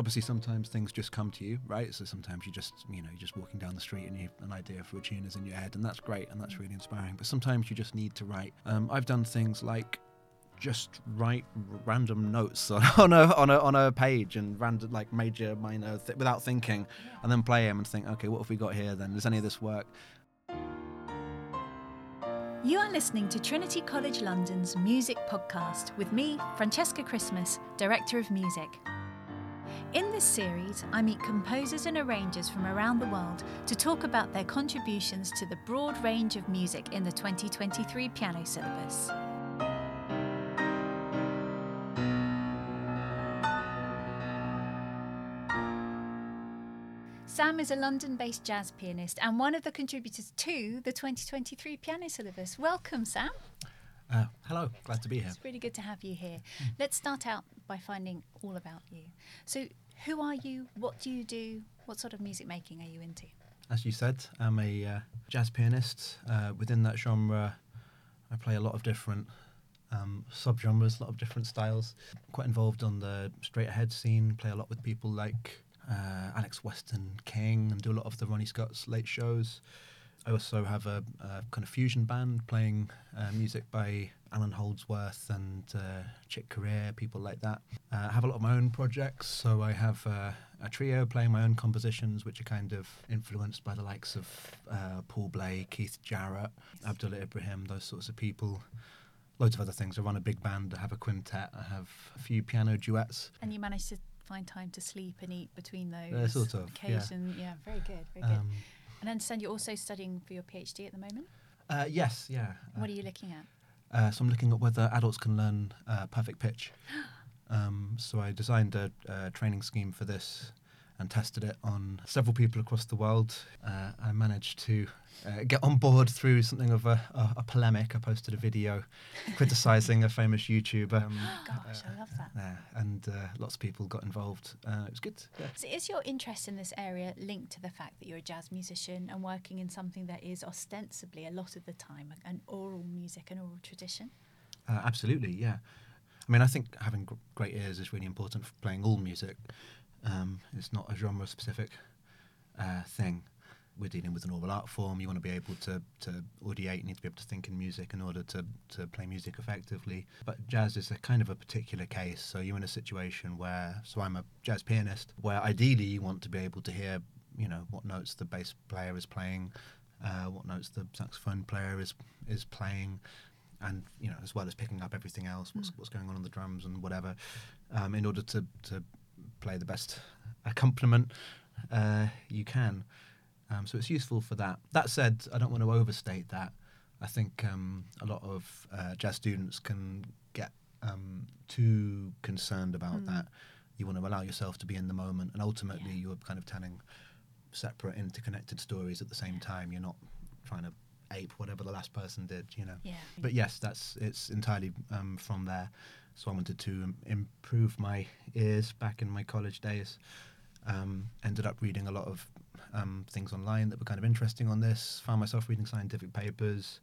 obviously sometimes things just come to you, right? So sometimes you just, you know, you're just walking down the street and you have an idea for a tune is in your head, and that's great and that's really inspiring. But sometimes you just need to write. Um, I've done things like just write random notes on, on a on a on a page and random like major minor th- without thinking, and then play them and think, okay, what have we got here? Then does any of this work? You are listening to Trinity College London's Music Podcast with me, Francesca Christmas, Director of Music. In this series, I meet composers and arrangers from around the world to talk about their contributions to the broad range of music in the 2023 piano syllabus. Sam is a London based jazz pianist and one of the contributors to the 2023 piano syllabus. Welcome, Sam. Uh, hello, glad to be here. It's really good to have you here. Let's start out by finding all about you. So, who are you? What do you do? What sort of music making are you into? As you said, I'm a uh, jazz pianist. Uh, within that genre, I play a lot of different um, subgenres, a lot of different styles. Quite involved on the straight ahead scene, play a lot with people like uh, Alex Weston King and do a lot of the Ronnie Scott's late shows. I also have a, a kind of fusion band playing uh, music by Allan Holdsworth and uh, Chick Corea, people like that. Uh, I have a lot of my own projects, so I have uh, a trio playing my own compositions, which are kind of influenced by the likes of uh, Paul Bley, Keith Jarrett, Abdullah Ibrahim, those sorts of people. Loads of other things. I run a big band. I have a quintet. I have a few piano duets. And you manage to find time to sleep and eat between those Uh, sort of, yeah. Yeah. very good, very good. Um, and I understand you're also studying for your PhD at the moment. uh, yes, yeah. What are you looking at? Uh, so I'm looking at whether adults can learn uh, perfect pitch. Um, so I designed a, a training scheme for this and tested it on several people across the world. Uh, I managed to uh, get on board through something of a, a, a polemic. I posted a video criticising a famous YouTuber. Um, Gosh, I love that. yeah, and uh, lots of people got involved. Uh, it was good. Yeah. So is your interest in this area linked to the fact that you're a jazz musician and working in something that is ostensibly a lot of the time an oral music, an oral tradition? Uh, absolutely, yeah. I mean, I think having great ears is really important for playing all music. Um, it's not a genre specific uh, thing. We're dealing with an oral art form. You want to be able to, to audiate, you need to be able to think in music in order to, to play music effectively. But jazz is a kind of a particular case. So you're in a situation where, so I'm a jazz pianist, where ideally you want to be able to hear, you know, what notes the bass player is playing, uh, what notes the saxophone player is is playing, and you know as well as picking up everything else, what's what's going on on the drums and whatever, um, in order to to play the best accompaniment uh, you can. Um, so it's useful for that. That said, I don't want to overstate that. I think um, a lot of uh, jazz students can get um, too concerned about Mm. that. You want to allow yourself to be in the moment, and ultimately, Yeah. you're kind of telling separate, interconnected stories at the same time. You're not trying to ape whatever the last person did, you know. Yeah. But yes, that's it's entirely um, from there. So I wanted to im- improve my ears back in my college days. Um, ended up reading a lot of um, things online that were kind of interesting on this. Found myself reading scientific papers.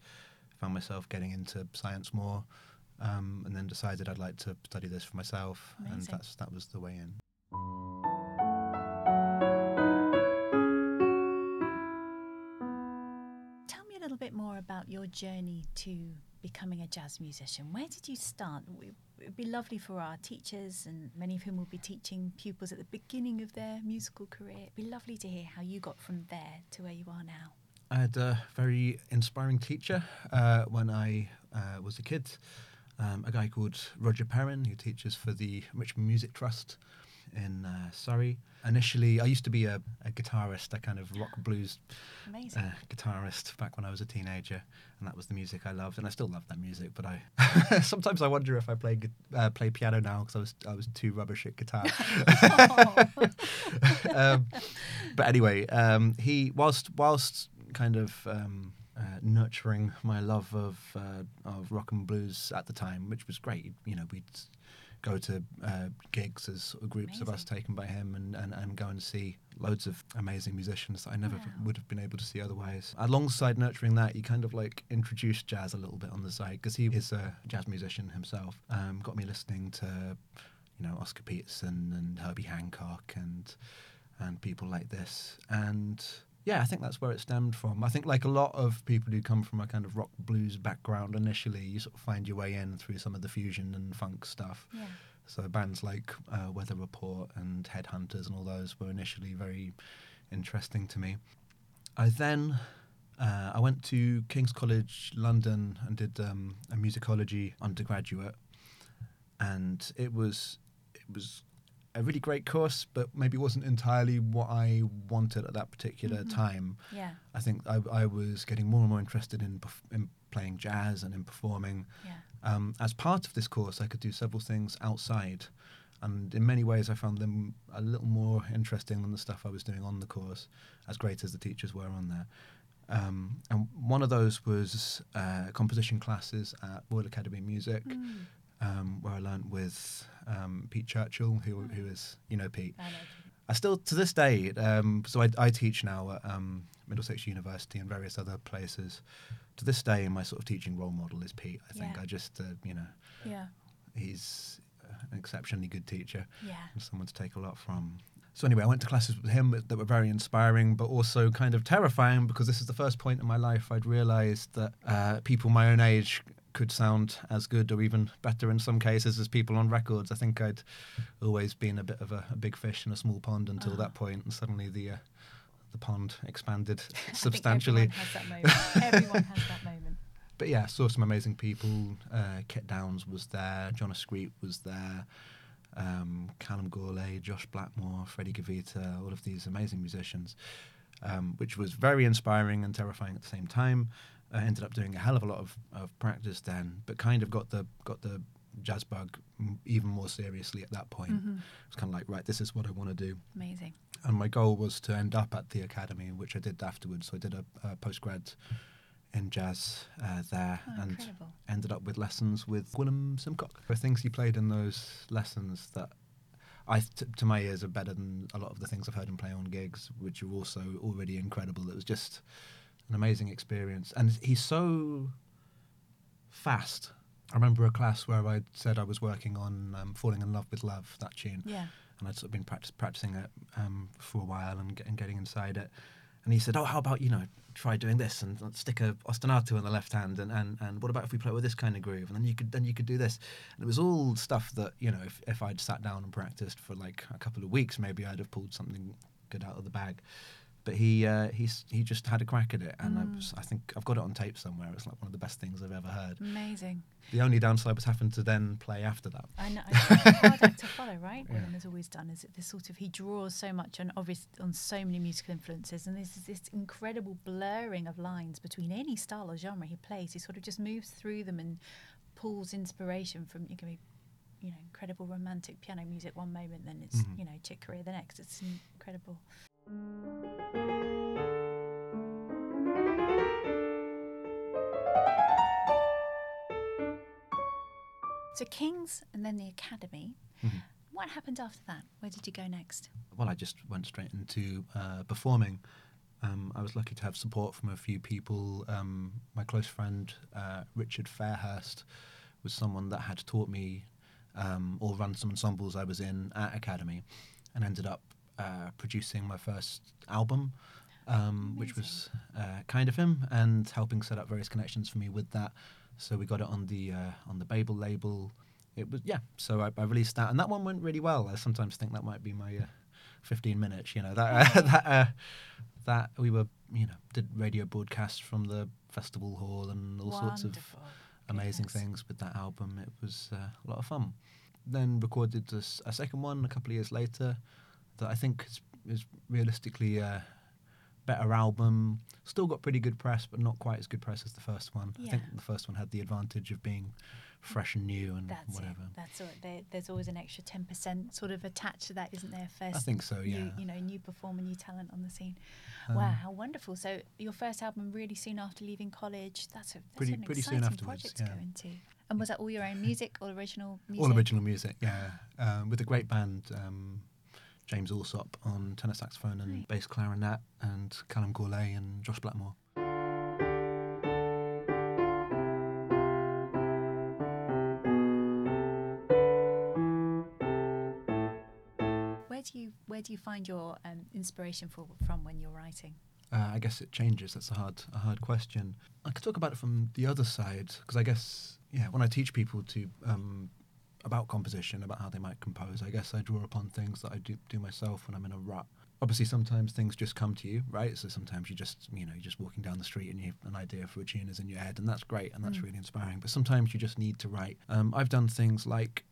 Found myself getting into science more, um, and then decided I'd like to study this for myself. And that's that was the way in. More about your journey to becoming a jazz musician. Where did you start? It'd be lovely for our teachers, and many of whom will be teaching pupils at the beginning of their musical career. It'd be lovely to hear how you got from there to where you are now. I had a very inspiring teacher uh, when I uh, was a kid. Um, a guy called Roger Perrin, who teaches for the Richmond Music Trust in uh, Surrey. Initially, I used to be a, a guitarist, a kind of rock blues uh, guitarist back when I was a teenager, and that was the music I loved, and I still love that music. But I sometimes I wonder if I play uh, play piano now because I was I was too rubbish at guitar. um, but anyway, um, he whilst whilst kind of um, uh, nurturing my love of uh, of rock and blues at the time, which was great. You know, we'd go to uh, gigs as sort of groups of us taken by him, and, and, and go and see loads of amazing musicians that I never Wow. would have been able to see otherwise. Alongside nurturing that, you kind of like introduced jazz a little bit on the side because he is a jazz musician himself. Um, got me listening to you know Oscar Peterson and Herbie Hancock and and people like this. And yeah, I think that's where it stemmed from. I think like a lot of people who come from a kind of rock blues background initially, you sort of find your way in through some of the fusion and funk stuff. Yeah. So bands like uh, Weather Report and Headhunters and all those were initially very interesting to me. I then uh, I went to King's College London and did um, a musicology undergraduate, and it was it was a really great course, but maybe wasn't entirely what I wanted at that particular Mhm. time. Yeah. I think I, I was getting more and more interested in, in playing jazz and in performing. Yeah. Um, as part of this course, I could do several things outside, and in many ways, I found them a little more interesting than the stuff I was doing on the course, as great as the teachers were on there. Um, and one of those was uh, composition classes at Royal Academy of Music, Mm. Um, where I learnt with um, Pete Churchill, who, who is, you know, Pete. I know. I still, to this day, um, so I, I teach now at um, Middlesex University and various other places. To this day, my sort of teaching role model is Pete. I think Yeah. I just, uh, you know, Yeah. he's uh, an exceptionally good teacher Yeah. and someone to take a lot from. So anyway, I went to classes with him that were very inspiring, but also kind of terrifying because this is the first point in my life I'd realised that uh, people my own age could sound as good or even better in some cases as people on records. I think I'd always been a bit of a, a big fish in a small pond until Ah. that point, and suddenly the uh, the pond expanded substantially. everyone has that moment. everyone has that moment. But yeah, saw some amazing people. Uh, Kit Downes was there, John Ascreet was there, um, Callum Gourlay, Josh Blackmore, Freddie Gavita, all of these amazing musicians, um, which was very inspiring and terrifying at the same time. I ended up doing a hell of a lot of, of practice then, but kind of got the got the jazz bug even more seriously at that point. Mhm. It's kind of like, right, this is what I want to do. Amazing. And my goal was to end up at the academy, which I did afterwards. So I did a, a postgrad in jazz uh, there Oh, and incredible. ended up with lessons with Gwilym Simcock. The things he played in those lessons that I, t- to my ears, are better than a lot of the things I've heard him play on gigs, which are also already incredible. It was just an amazing experience, and he's so fast. I remember a class where I said I was working on um, "Falling in Love with Love" that tune, Yeah. and I'd sort of been practice, practicing it um, for a while and, get, and getting inside it. And he said, "Oh, how about you know try doing this and stick a ostinato in the left hand, and, and, and what about if we play with this kind of groove, and then you could then you could do this." And it was all stuff that you know if, if I'd sat down and practiced for like a couple of weeks, maybe I'd have pulled something good out of the bag. But he uh, he's he just had a crack at it, and I, Mm. was, I think I've got it on tape somewhere. It's like one of the best things I've ever heard. Amazing. The only downside was having to then play after that. I know. Hard to follow, right? Yeah. Gwilym has always done. Is it this sort of he draws so much on obvious on so many musical influences, and there's this incredible blurring of lines between any style or genre he plays. He sort of just moves through them and pulls inspiration from. It can be, you know, incredible romantic piano music one moment, then it's Mhm. you know Chick Corea the next. It's incredible. So King's and then the Academy. Mhm. What happened after that? Where did you go next? well, I just went straight into uh, performing. Um, I was lucky to have support from a few people. Um, my close friend uh, Richard Fairhurst was someone that had taught me um, or run some ensembles I was in at Academy, and ended up uh, producing my first album, um, which was uh, kind of him, and helping set up various connections for me with that. So we got it on the uh, on the Babel label. It was yeah. So I, I released that, and that one went really well. I sometimes think that might be my uh, 15 minutes. You know that uh, that uh, that we were you know did radio broadcasts from the festival hall and all sorts of amazing Goodness. things with that album. It was uh, a lot of fun. Then recorded a second one a couple of years later that I think is, is realistically a better album. Still got pretty good press, but not quite as good press as the first one. I think the first one had the advantage of being fresh and new and That's whatever. it. That's all. There, there's always an extra ten percent sort of attached to that, isn't there? First, I think so. Yeah. New, you know, new performer, new talent on the scene. Um, wow, how wonderful! So your first album really soon after leaving college. That's a that's Pretty- an pretty soon exciting afterwards, project to go into. And was that all your own music, all original music? All original music, yeah. Um, with a great band, um, James Allsop on tenor saxophone and Right. bass clarinet, and Callum Gourlay and Josh Blackmore. Where do you where do you find your um, inspiration for from when you're writing? Uh, I guess it changes. That's a hard, a hard question. I could talk about it from the other side because I guess, yeah, when I teach people to um, about composition, about how they might compose, I guess I draw upon things that I do, do myself when I'm in a rut. Obviously, sometimes things just come to you, right? So sometimes you just, you know, you're just walking down the street and you have an idea for a tune is in your head, and that's great and that's Mm. really inspiring. But sometimes you just need to write. Um, I've done things like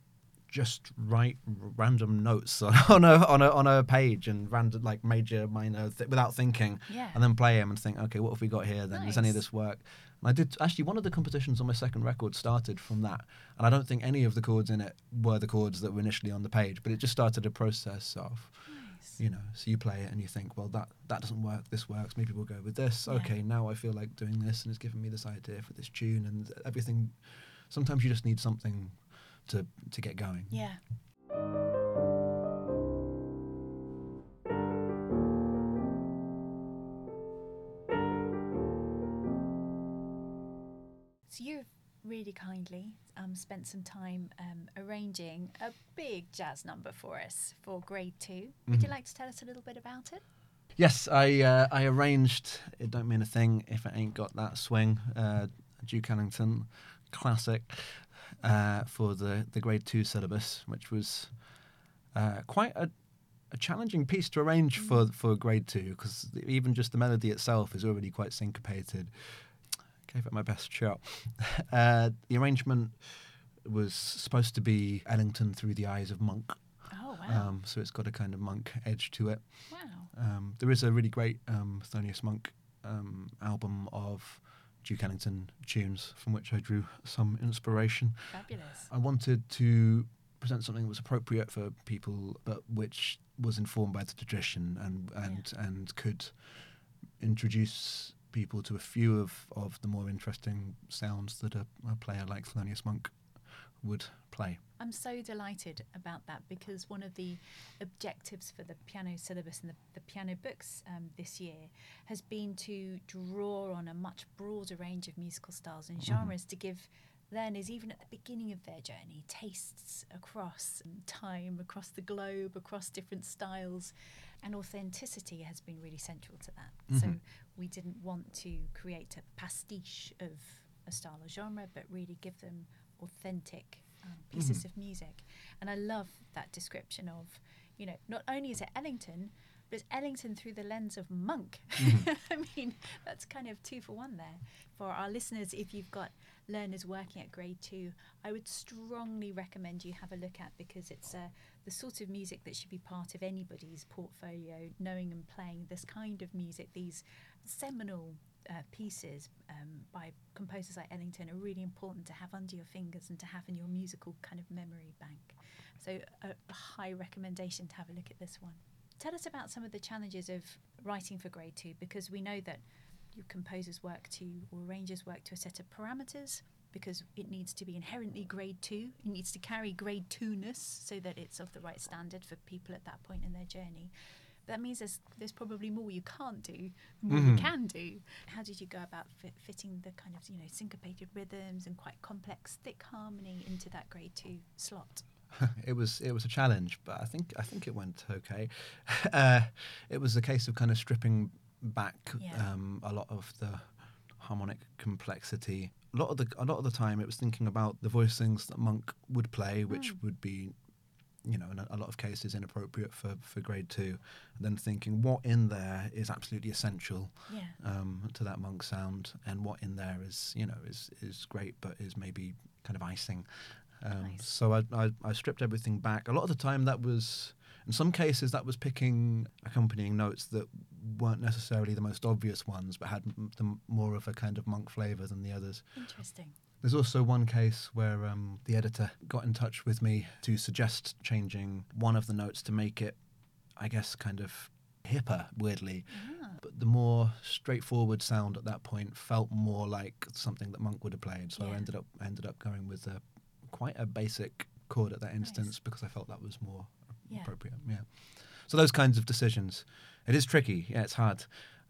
just write r- random notes on, a on a on a page and random like major minor th- without thinking. Yeah. and then play them and think okay what have we got here then? Does any of this work? And I did actually one of the compositions on my second record started from that. And I don't think any of the chords in it were the chords that were initially on the page but it just started a process of Nice. you know so you play it and you think well that that doesn't work. This works. Maybe we'll go with this. Yeah. okay now I feel like doing this and it's given me this idea for this tune and everything. Sometimes you just need something to to get going Yeah. So you've really kindly um, spent some time um, arranging a big jazz number for us for grade 2 Would you Mhm. like to tell us a little bit about it? Yes, I uh, I arranged. It don't mean a thing if it ain't got that swing. Uh, Duke Ellington classic uh, for the the grade two syllabus, which was uh, quite a, a challenging piece to arrange for for grade two because even just the melody itself is already quite syncopated. Gave it my best shot. uh, the arrangement was supposed to be Ellington through the eyes of Monk, Oh, wow. um, so it's got a kind of Monk edge to it. wow. Um, there is a really great um, Thelonious Monk um, album of Duke Ellington tunes from which I drew some inspiration. Fabulous. I wanted to present something that was appropriate for people, but which was informed by the tradition and and and could introduce people to a few of, of the more interesting sounds that a, a player like Thelonious Monk would play. I'm so delighted about that because one of the objectives for the piano syllabus and the, the piano books um, this year has been to draw on a much broader range of musical styles and genres to give learners, even at the beginning of their journey, tastes across time, across the globe, across different styles. And authenticity has been really central to that. So Mhm. we didn't want to create a pastiche of a style or genre, but really give them authentic um, pieces Mhm. of music. And I love that description of, you know, not only is it Ellington, but it's Ellington through the lens of Monk. Mhm. I mean, that's kind of two for one there. For our listeners, if you've got learners working at grade two, I would strongly recommend you have a look at because it's uh, the sort of music that should be part of anybody's portfolio, knowing and playing this kind of music, these seminal uh, pieces um, by composers like Ellington are really important to have under your fingers and to have in your musical kind of memory bank. So, a, a high recommendation to have a look at this one. Tell us about some of the challenges of writing for grade two because we know that your composers work to, or arrangers work to a set of parameters because it needs to be inherently grade two. It needs to carry grade two ness so that it's of the right standard for people at that point in their journey. That means there's, there's probably more you can't do, more you Mhm. can do. How did you go about fit, fitting the kind of you know syncopated rhythms and quite complex thick harmony into that grade two slot? it was it was a challenge, but I think I think it went okay. uh, it was a case of kind of stripping back Yeah. um, a lot of the harmonic complexity. A lot of the a lot of the time, it was thinking about the voicings that Monk would play, which Mm. would be, you know, in a, a lot of cases inappropriate for for grade two. And then thinking what in there is absolutely essential Yeah. um, to that monk sound, and what in there is you know is is great, but is maybe kind of icing. Um, Nice. So I, I I stripped everything back. A lot of the time, that was in some cases that was picking accompanying notes that weren't necessarily the most obvious ones, but had m- the more of a kind of monk flavour than the others. Interesting. There's also one case where um, the editor got in touch with me to suggest changing one of the notes to make it, I guess, kind of hipper, weirdly. Ah, But the more straightforward sound at that point felt more like something that Monk would have played. So Yeah. I ended up ended up going with a, quite a basic chord at that Nice. instance because I felt that was more Yeah. appropriate. Yeah. So those kinds of decisions. It is tricky. Yeah, it's hard.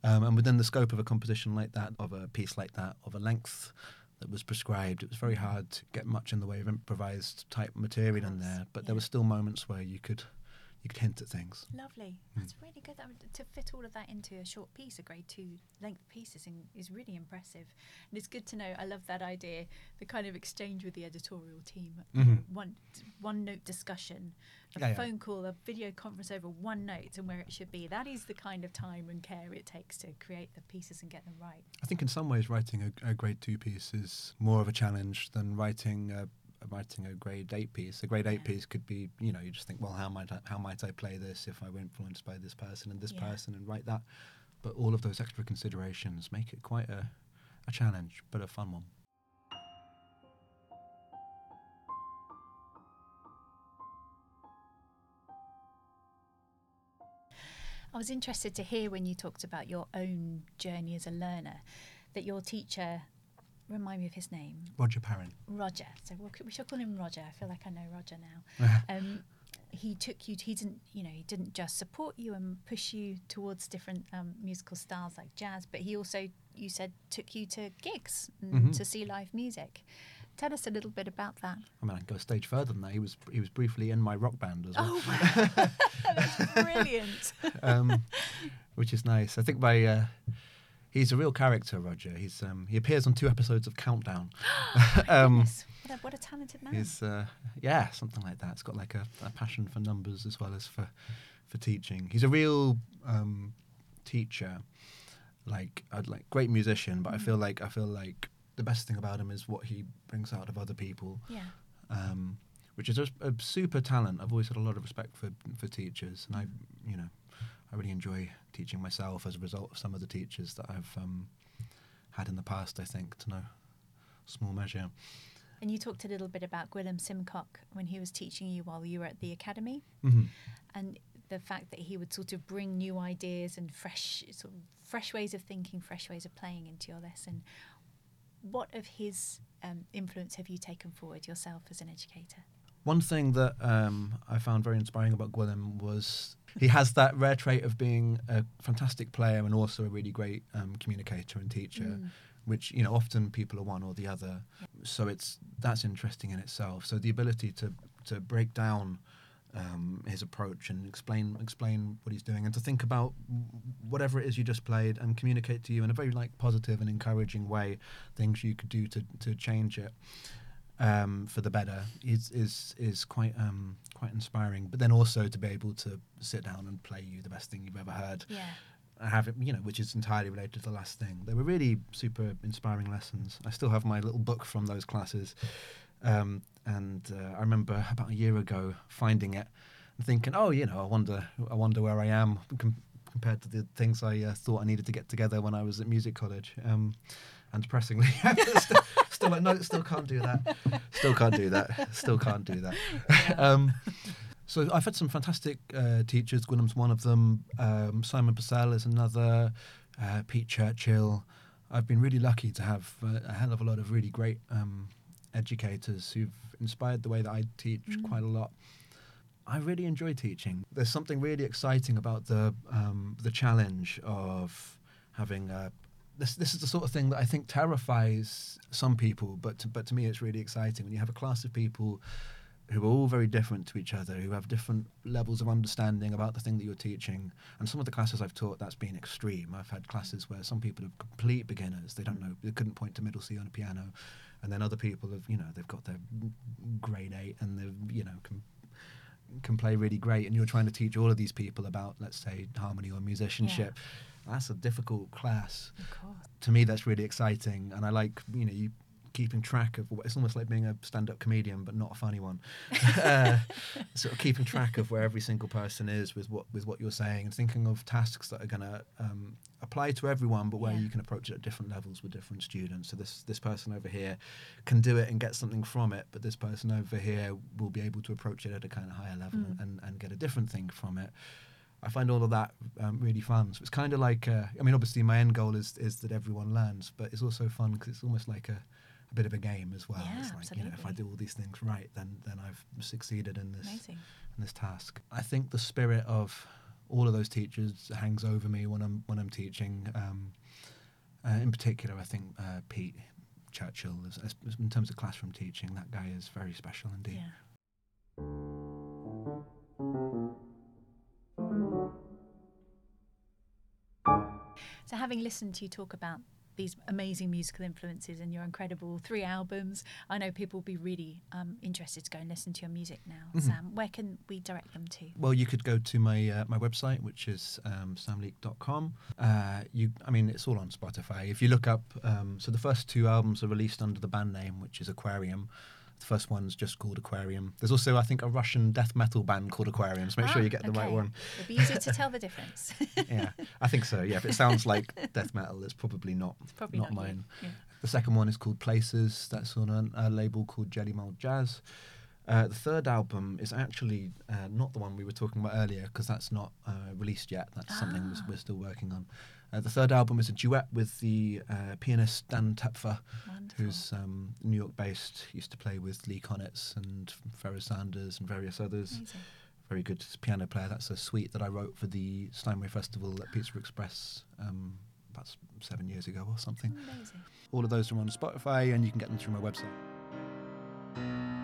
Um, and within the scope of a composition like that, of a piece like that, of a length that was prescribed, it was very mm-hmm. hard to get much in the way of improvised type material in there. But there were still moments where you could you could hint at things. Lovely. Mm. That's really good. That would- to fit all of that into a short piece, a grade two length piece, is, in, is really impressive. And it's good to know. I love that idea. The kind of exchange with the editorial team. Mhm. One one note discussion, a Yeah, yeah. phone call, a video conference over one note, and where it should be. That is the kind of time and care it takes to create the pieces and get them right. I think in some ways writing a, a grade two piece is more of a challenge than writing a, writing a grade eight piece. A grade eight piece could be, you know, you just think, well, how might I, how might I play this if I were influenced by this person and this Yeah. person and write that. But all of those extra considerations make it quite a, a challenge, but a fun one. I was interested to hear when you talked about your own journey as a learner, that your teacher, remind me of his name, Roger Parent. Roger. So we'll, we shall call him Roger. I feel like I know Roger now. Um, he took you. He didn't. You know, he didn't just support you and push you towards different um, musical styles like jazz, but he also, you said, took you to gigs and Mhm. to see live music. Tell us a little bit about that. I mean, I can go a stage further than that. He was he was briefly in my rock band as well. Oh, wow. that's brilliant. um, which is nice. I think by uh, he's a real character, Roger. He's um, he appears on two episodes of Countdown. um, what, a, what a talented man. he's uh, yeah, something like that. It's got like a, a passion for numbers as well as for for teaching. He's a real um, teacher, like I'd like great musician, but I feel like I feel like the best thing about him is what he brings out of other people yeah. um, which is a, a super talent. I've always had a lot of respect for for teachers, and I, you know, I really enjoy teaching myself as a result of some of the teachers that I've um, had in the past. I think to no small measure. And you talked a little bit about Gwilym Simcock when he was teaching you while you were at the academy, hmm and the fact that he would sort of bring new ideas and fresh, sort of fresh ways of thinking, fresh ways of playing into your lesson. What of his um, influence have you taken forward yourself as an educator? One thing that um, I found very inspiring about Gwilym was he has that rare trait of being a fantastic player and also a really great um, communicator and teacher. Mm. which you know often people are one or the other so it's that's interesting in itself so the ability to to break down um, his approach and explain explain what he's doing and to think about whatever it is you just played and communicate to you in a very like positive and encouraging way things you could do to to change it um, for the better is is is quite um, quite inspiring but then also to be able to sit down and play you the best thing you've ever heard Yeah. I have it, you know, which is entirely related to the last thing. They were really super inspiring lessons. I still have my little book from those classes, um, and uh, I remember about a year ago finding it and thinking, oh, you know, I wonder, I wonder where I am com- compared to the things I uh, thought I needed to get together when I was at music college. Um, and depressingly, still, still like, no, still can't do that. Still can't do that. Still can't do that. um, so I've had some fantastic uh, teachers. Gwilym's one of them. Um, Simon Purcell is another. Uh, Pete Churchill. I've been really lucky to have uh, a hell of a lot of really great um, educators who've inspired the way that I teach Mm. quite a lot. I really enjoy teaching. There's something really exciting about the um, the challenge of having a. This, this is the sort of thing that I think terrifies some people, but to, but to me it's really exciting when you have a class of people who are all very different to each other, who have different levels of understanding about the thing that you're teaching. And some of the classes I've taught, that's been extreme. I've had classes where some people are complete beginners; they don't know, they couldn't point to middle C on a piano, and then other people have, you know, they've got their grade eight and they've, you know, can can play really great. And you're trying to teach all of these people about, let's say, harmony or musicianship. That's a difficult class Of course. to me that's really exciting and i like you know you keeping track of it's almost like being a stand-up comedian but not a funny one uh, sort of keeping track of where every single person is with what with what you're saying and thinking of tasks that are going to um, apply to everyone but where Yeah. you can approach it at different levels with different students so this this person over here can do it and get something from it but this person over here will be able to approach it at a kind of higher level Mm. and, and get a different thing from it I find all of that um, really fun. So it's kind of like, uh, I mean, obviously my end goal is is that everyone learns, but it's also fun because it's almost like a, a bit of a game as well. Yeah, it's like, absolutely. you know, if I do all these things right, then then I've succeeded in this Amazing. in this task. I think the spirit of all of those teachers hangs over me when I'm when I'm teaching. Um, uh, in particular, I think uh, Pete Churchill, as, in terms of classroom teaching, that guy is very special indeed. Yeah. So, having listened to you talk about these amazing musical influences and your incredible three albums. I know people will be really um, interested to go and listen to your music now. Mhm. Sam, where can we direct them to? Well, you could go to my uh, my website, which is um, samleak.com. Uh, you, I mean, it's all on Spotify. If you look up, um, so the first two albums are released under the band name, which is Aquarium. The first one's just called Aquarium. There's also, I think, a Russian death metal band called Aquarium. So make sure Ah, you get the right one. It'd be easy to tell the difference. yeah, I think so. Yeah, if it sounds like death metal, it's probably not. It's probably not, you. mine. Yeah. The second one is called Places. That's on a, a label called Jellymould Jazz. Uh, the third album is actually uh, not the one we were talking about earlier because that's not uh, released yet. That's something we're, Ah. we're still working on. Uh, the third album is a duet with the uh, pianist Dan Tepfer, Wonderful. who's um, New York based, used to play with Lee Konitz and Pharoah Sanders and various others. Amazing. Very good piano player. That's a suite that I wrote for the Steinway Festival at Pizza Express um, about seven years ago or something. Amazing. All of those are on Spotify, and you can get them through my website.